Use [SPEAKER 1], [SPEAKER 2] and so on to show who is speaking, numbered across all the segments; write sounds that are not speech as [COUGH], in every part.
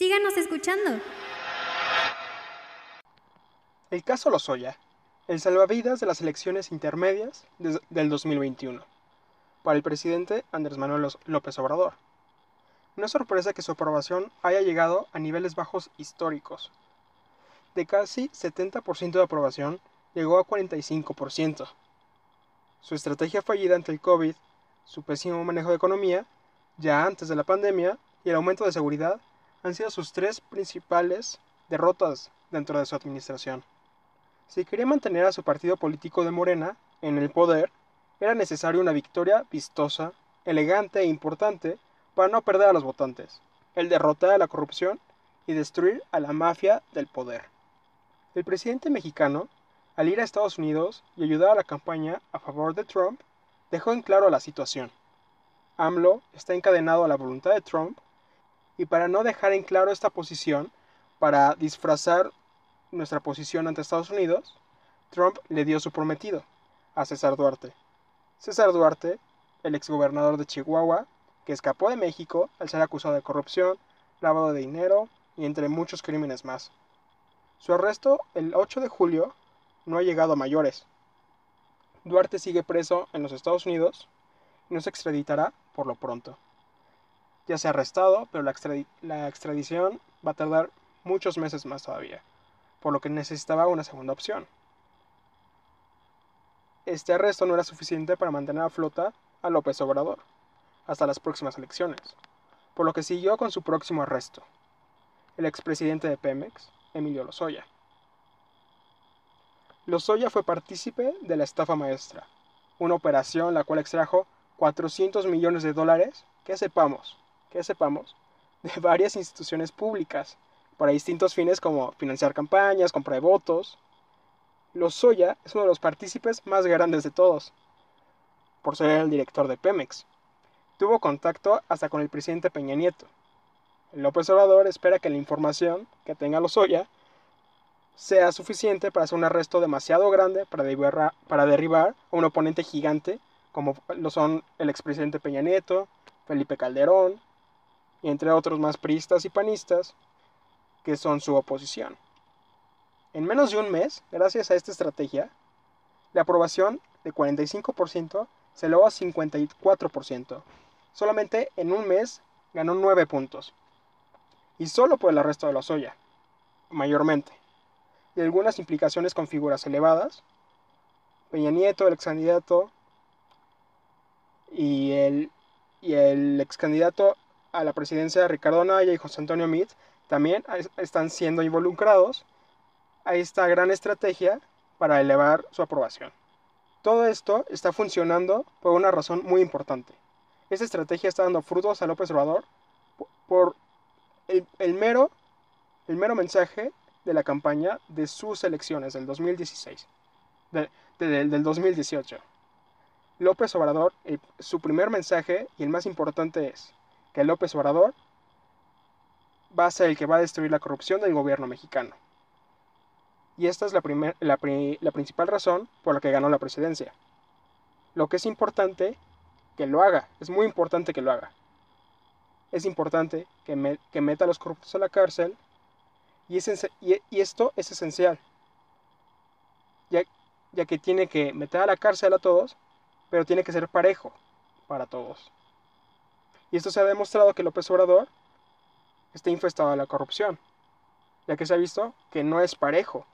[SPEAKER 1] Síganos escuchando.
[SPEAKER 2] El caso Lozoya, el salvavidas de las elecciones intermedias del 2021, para el presidente Andrés Manuel López Obrador. No es sorpresa que su aprobación haya llegado a niveles bajos históricos. De casi 70% de aprobación, llegó a 45%. Su estrategia fallida ante el COVID, su pésimo manejo de economía, ya antes de la pandemia, y el aumento de seguridad han sido sus tres principales derrotas dentro de su administración. Si quería mantener a su partido político de Morena en el poder, era necesaria una victoria vistosa, elegante e importante para no perder a los votantes, el derrotar a la corrupción y destruir a la mafia del poder. El presidente mexicano, al ir a Estados Unidos y ayudar a la campaña a favor de Trump, dejó en claro la situación. AMLO está encadenado a la voluntad de Trump y para no dejar en claro esta posición, para disfrazar nuestra posición ante Estados Unidos, Trump le dio su prometido a César Duarte. César Duarte, el exgobernador de Chihuahua, que escapó de México al ser acusado de corrupción, lavado de dinero y entre muchos crímenes más. Su arresto el 8 de julio no ha llegado a mayores. Duarte sigue preso en los Estados Unidos y no se extraditará por lo pronto. Ya se ha arrestado, pero la, la extradición va a tardar muchos meses más todavía por lo que necesitaba una segunda opción. Este arresto no era suficiente para mantener a flota a López Obrador hasta las próximas elecciones, por lo que siguió con su próximo arresto, el expresidente de Pemex, Emilio Lozoya. Lozoya fue partícipe de la estafa maestra, una operación la cual extrajo 400 millones de dólares, que sepamos, que sepamos, [LAUGHS] de varias instituciones públicas, para distintos fines como financiar campañas, compra de votos. Lozoya es uno de los partícipes más grandes de todos, por ser el director de Pemex. Tuvo contacto hasta con el presidente Peña Nieto. López Obrador espera que la información que tenga Lozoya sea suficiente para hacer un arresto demasiado grande para derribar, para derribar a un oponente gigante como lo son el expresidente Peña Nieto, Felipe Calderón, entre otros más priistas y panistas, que son su oposición. En menos de un mes, gracias a esta estrategia, la aprobación de 45% se elevó a 54%. Solamente en un mes ganó 9 puntos. Y solo por el arresto de Lozoya, mayormente. Y algunas implicaciones con figuras elevadas. Peña Nieto, el ex candidato, y el, y el ex candidato a la presidencia Ricardo Naya y José Antonio Meade también están siendo involucrados a esta gran estrategia para elevar su aprobación. Todo esto está funcionando por una razón muy importante. Esta estrategia está dando frutos a López Obrador por el, mero, el mero mensaje de la campaña de sus elecciones del 2016, del 2018. López Obrador, su primer mensaje y el más importante es que López Obrador va a ser el que va a destruir la corrupción del gobierno mexicano. Y esta es la, la, principal razón por la que ganó la presidencia. Lo que es importante que lo haga, es muy importante que lo haga. Es importante que, que meta a los corruptos a la cárcel y, y, esto es esencial, ya, ya que tiene que meter a la cárcel a todos, pero tiene que ser parejo para todos. Y esto se ha demostrado que López Obrador está infestado de la corrupción, ya que se ha visto que no es parejo,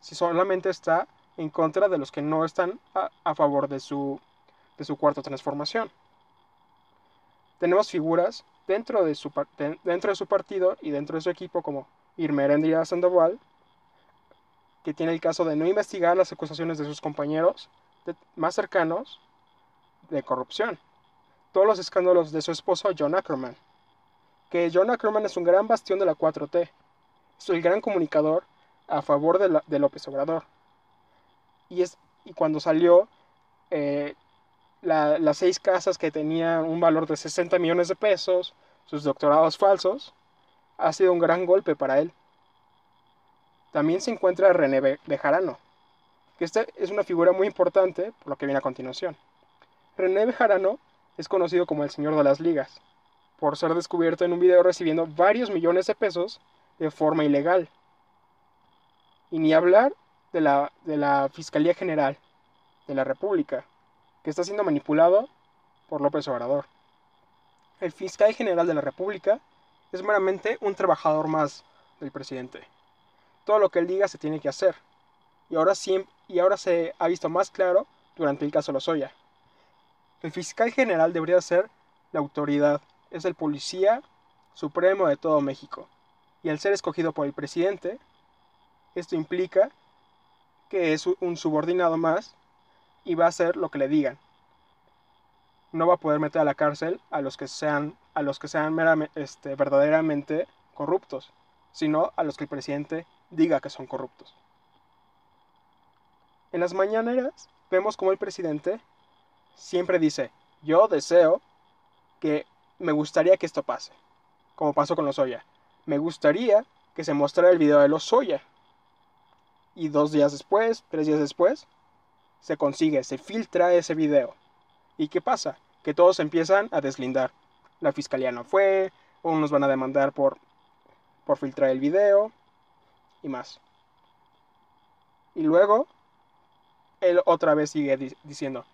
[SPEAKER 2] si solamente está en contra de los que no están a, favor de su, de su cuarta transformación. Tenemos figuras dentro de, su, dentro de su partido y dentro de su equipo como Irma Erendria Sandoval, que tiene el caso de no investigar las acusaciones de sus compañeros más cercanos de corrupción. Todos los escándalos de su esposo John Ackerman, que John Ackerman es un gran bastión de la 4T. Es el gran comunicador a favor de, López Obrador. Y, es, y cuando salió eh, las seis casas que tenían un valor de 60 millones de pesos, sus doctorados falsos, ha sido un gran golpe para él. También se encuentra René Bejarano, que esta es una figura muy importante por lo que viene a continuación. René Bejarano es conocido como el Señor de las Ligas por ser descubierto en un video recibiendo varios millones de pesos de forma ilegal. Y ni hablar de la, de la Fiscalía General de la República, que está siendo manipulado por López Obrador. El fiscal general de la República es meramente un trabajador más del presidente. Todo lo que él diga se tiene que hacer. Y ahora, y ahora se ha visto más claro durante el caso Lozoya. El fiscal general debería ser la autoridad, es el policía supremo de todo México. Y al ser escogido por el presidente, esto implica que es un subordinado más y va a hacer lo que le digan. No va a poder meter a la cárcel a los que sean, a los que sean este, verdaderamente corruptos, sino a los que el presidente diga que son corruptos. En las mañaneras vemos como el presidente siempre dice, yo deseo que me gustaría que esto pase, como pasó con los Oya. Me gustaría que se mostrara el video de los Soya. Y dos días después, tres días después, se consigue, se filtra ese video. ¿Y qué pasa? Que todos empiezan a deslindar. La fiscalía no fue, unos van a demandar por, por filtrar el video, y más. Y luego, él otra vez sigue diciendo,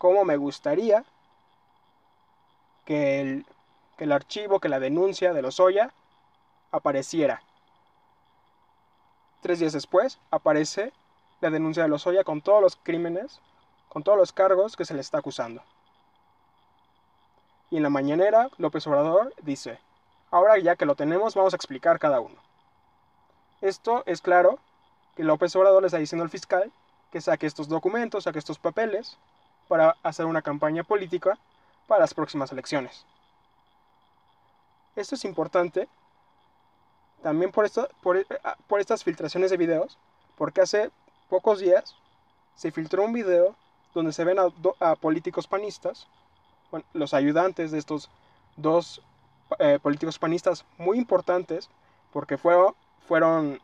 [SPEAKER 2] ¿cómo me gustaría que el, que el archivo, que la denuncia de los Oya apareciera? Tres días después aparece la denuncia de Lozoya con todos los crímenes, con todos los cargos que se le está acusando. Y en la mañanera, López Obrador dice, ahora ya que lo tenemos, vamos a explicar cada uno. Esto es claro que López Obrador le está diciendo al fiscal que saque estos documentos, saque estos papeles, para hacer una campaña política para las próximas elecciones. Esto es importante también por, esto, por, por estas filtraciones de videos, porque hace pocos días se filtró un video donde se ven a, políticos panistas, los ayudantes de estos dos eh, políticos panistas muy importantes, porque fueron, fueron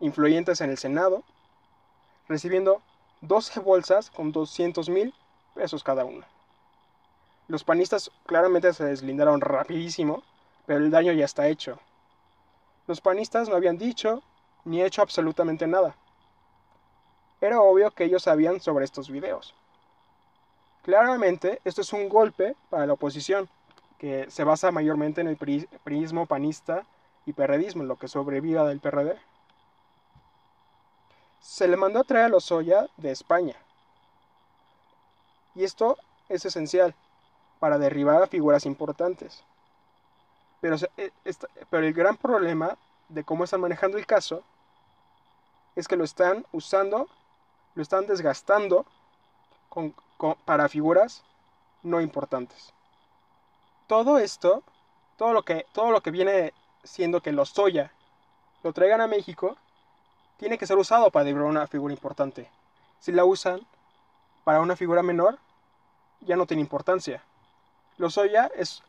[SPEAKER 2] influyentes en el Senado, recibiendo 12 bolsas con 200 mil pesos cada una. Los panistas claramente se deslindaron rapidísimo, pero el daño ya está hecho. Los panistas no habían dicho ni hecho absolutamente nada era obvio que ellos sabían sobre estos videos. Claramente, esto es un golpe para la oposición, que se basa mayormente en el priismo panista y perredismo, lo que sobreviva del PRD. Se le mandó a traer a Lozoya de España. Y esto es esencial para derribar a figuras importantes. Pero, e, pero el gran problema de cómo están manejando el caso es que lo están usando lo están desgastando para figuras no importantes. Todo esto, todo lo que, todo lo que viene siendo que los Soya lo traigan a México, tiene que ser usado para derribar una figura importante. Si la usan para una figura menor, ya no tiene importancia. Los Soya es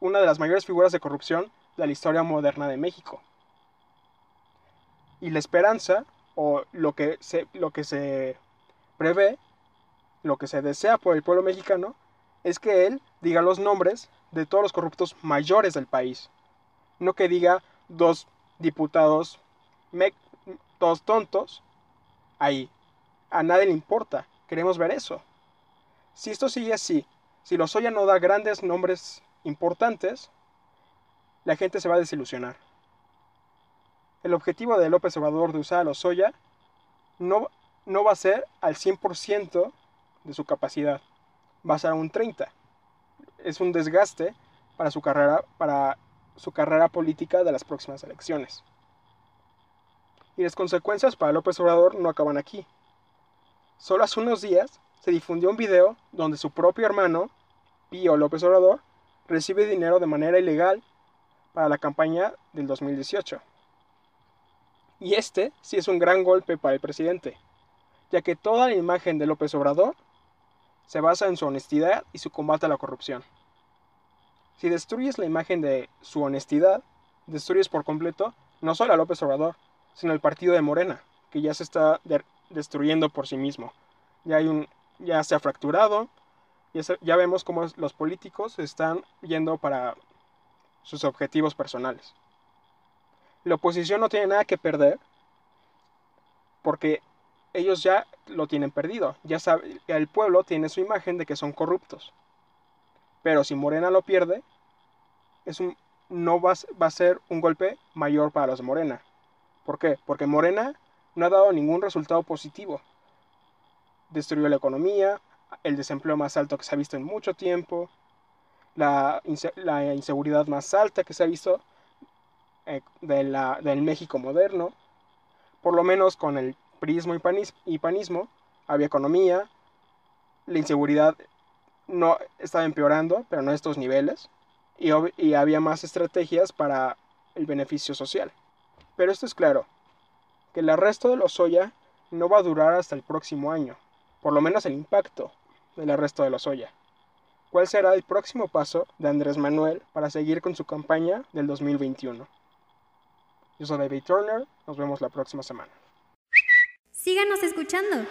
[SPEAKER 2] una de las mayores figuras de corrupción de la historia moderna de México. Y la esperanza o lo que se, lo que se prevé, lo que se desea por el pueblo mexicano, es que él diga los nombres de todos los corruptos mayores del país. No que diga dos diputados, dos tontos, ahí. A nadie le importa. Queremos ver eso. Si esto sigue así, si Lozoya no da grandes nombres importantes, la gente se va a desilusionar el objetivo de López Obrador de usar a Lozoya no, no va a ser al 100% de su capacidad, va a ser a un 30%. Es un desgaste para su carrera, para su carrera política de las próximas elecciones. Y las consecuencias para López Obrador no acaban aquí. Solo hace unos días se difundió un video donde su propio hermano, Pío López Obrador, recibe dinero de manera ilegal para la campaña del 2018. Y este sí es un gran golpe para el presidente, ya que toda la imagen de López Obrador se basa en su honestidad y su combate a la corrupción. Si destruyes la imagen de su honestidad, destruyes por completo no solo a López Obrador, sino al partido de Morena, que ya se está destruyendo por sí mismo. Ya, hay un, ya se ha fracturado, ya, ya vemos cómo los políticos están yendo para sus objetivos personales. La oposición no tiene nada que perder porque ellos ya lo tienen perdido. Ya sabe, el pueblo tiene su imagen de que son corruptos. Pero si Morena lo pierde, es un, no va, va a ser un golpe mayor para los de Morena. ¿Por qué? Porque Morena no ha dado ningún resultado positivo. Destruyó la economía, el desempleo más alto que se ha visto en mucho tiempo, la, inseguridad más alta que se ha visto eh, de del México moderno. Por lo menos con el prismo y panismo había economía, la inseguridad no estaba empeorando, pero no a estos niveles, y había más estrategias para el beneficio social. Pero esto es claro, que el arresto de los Soya no va a durar hasta el próximo año, por lo menos el impacto del arresto de los Soya. ¿Cuál será el próximo paso de Andrés Manuel para seguir con su campaña del 2021? Yo soy David Turner, nos vemos la próxima semana.
[SPEAKER 1] Síganos escuchando.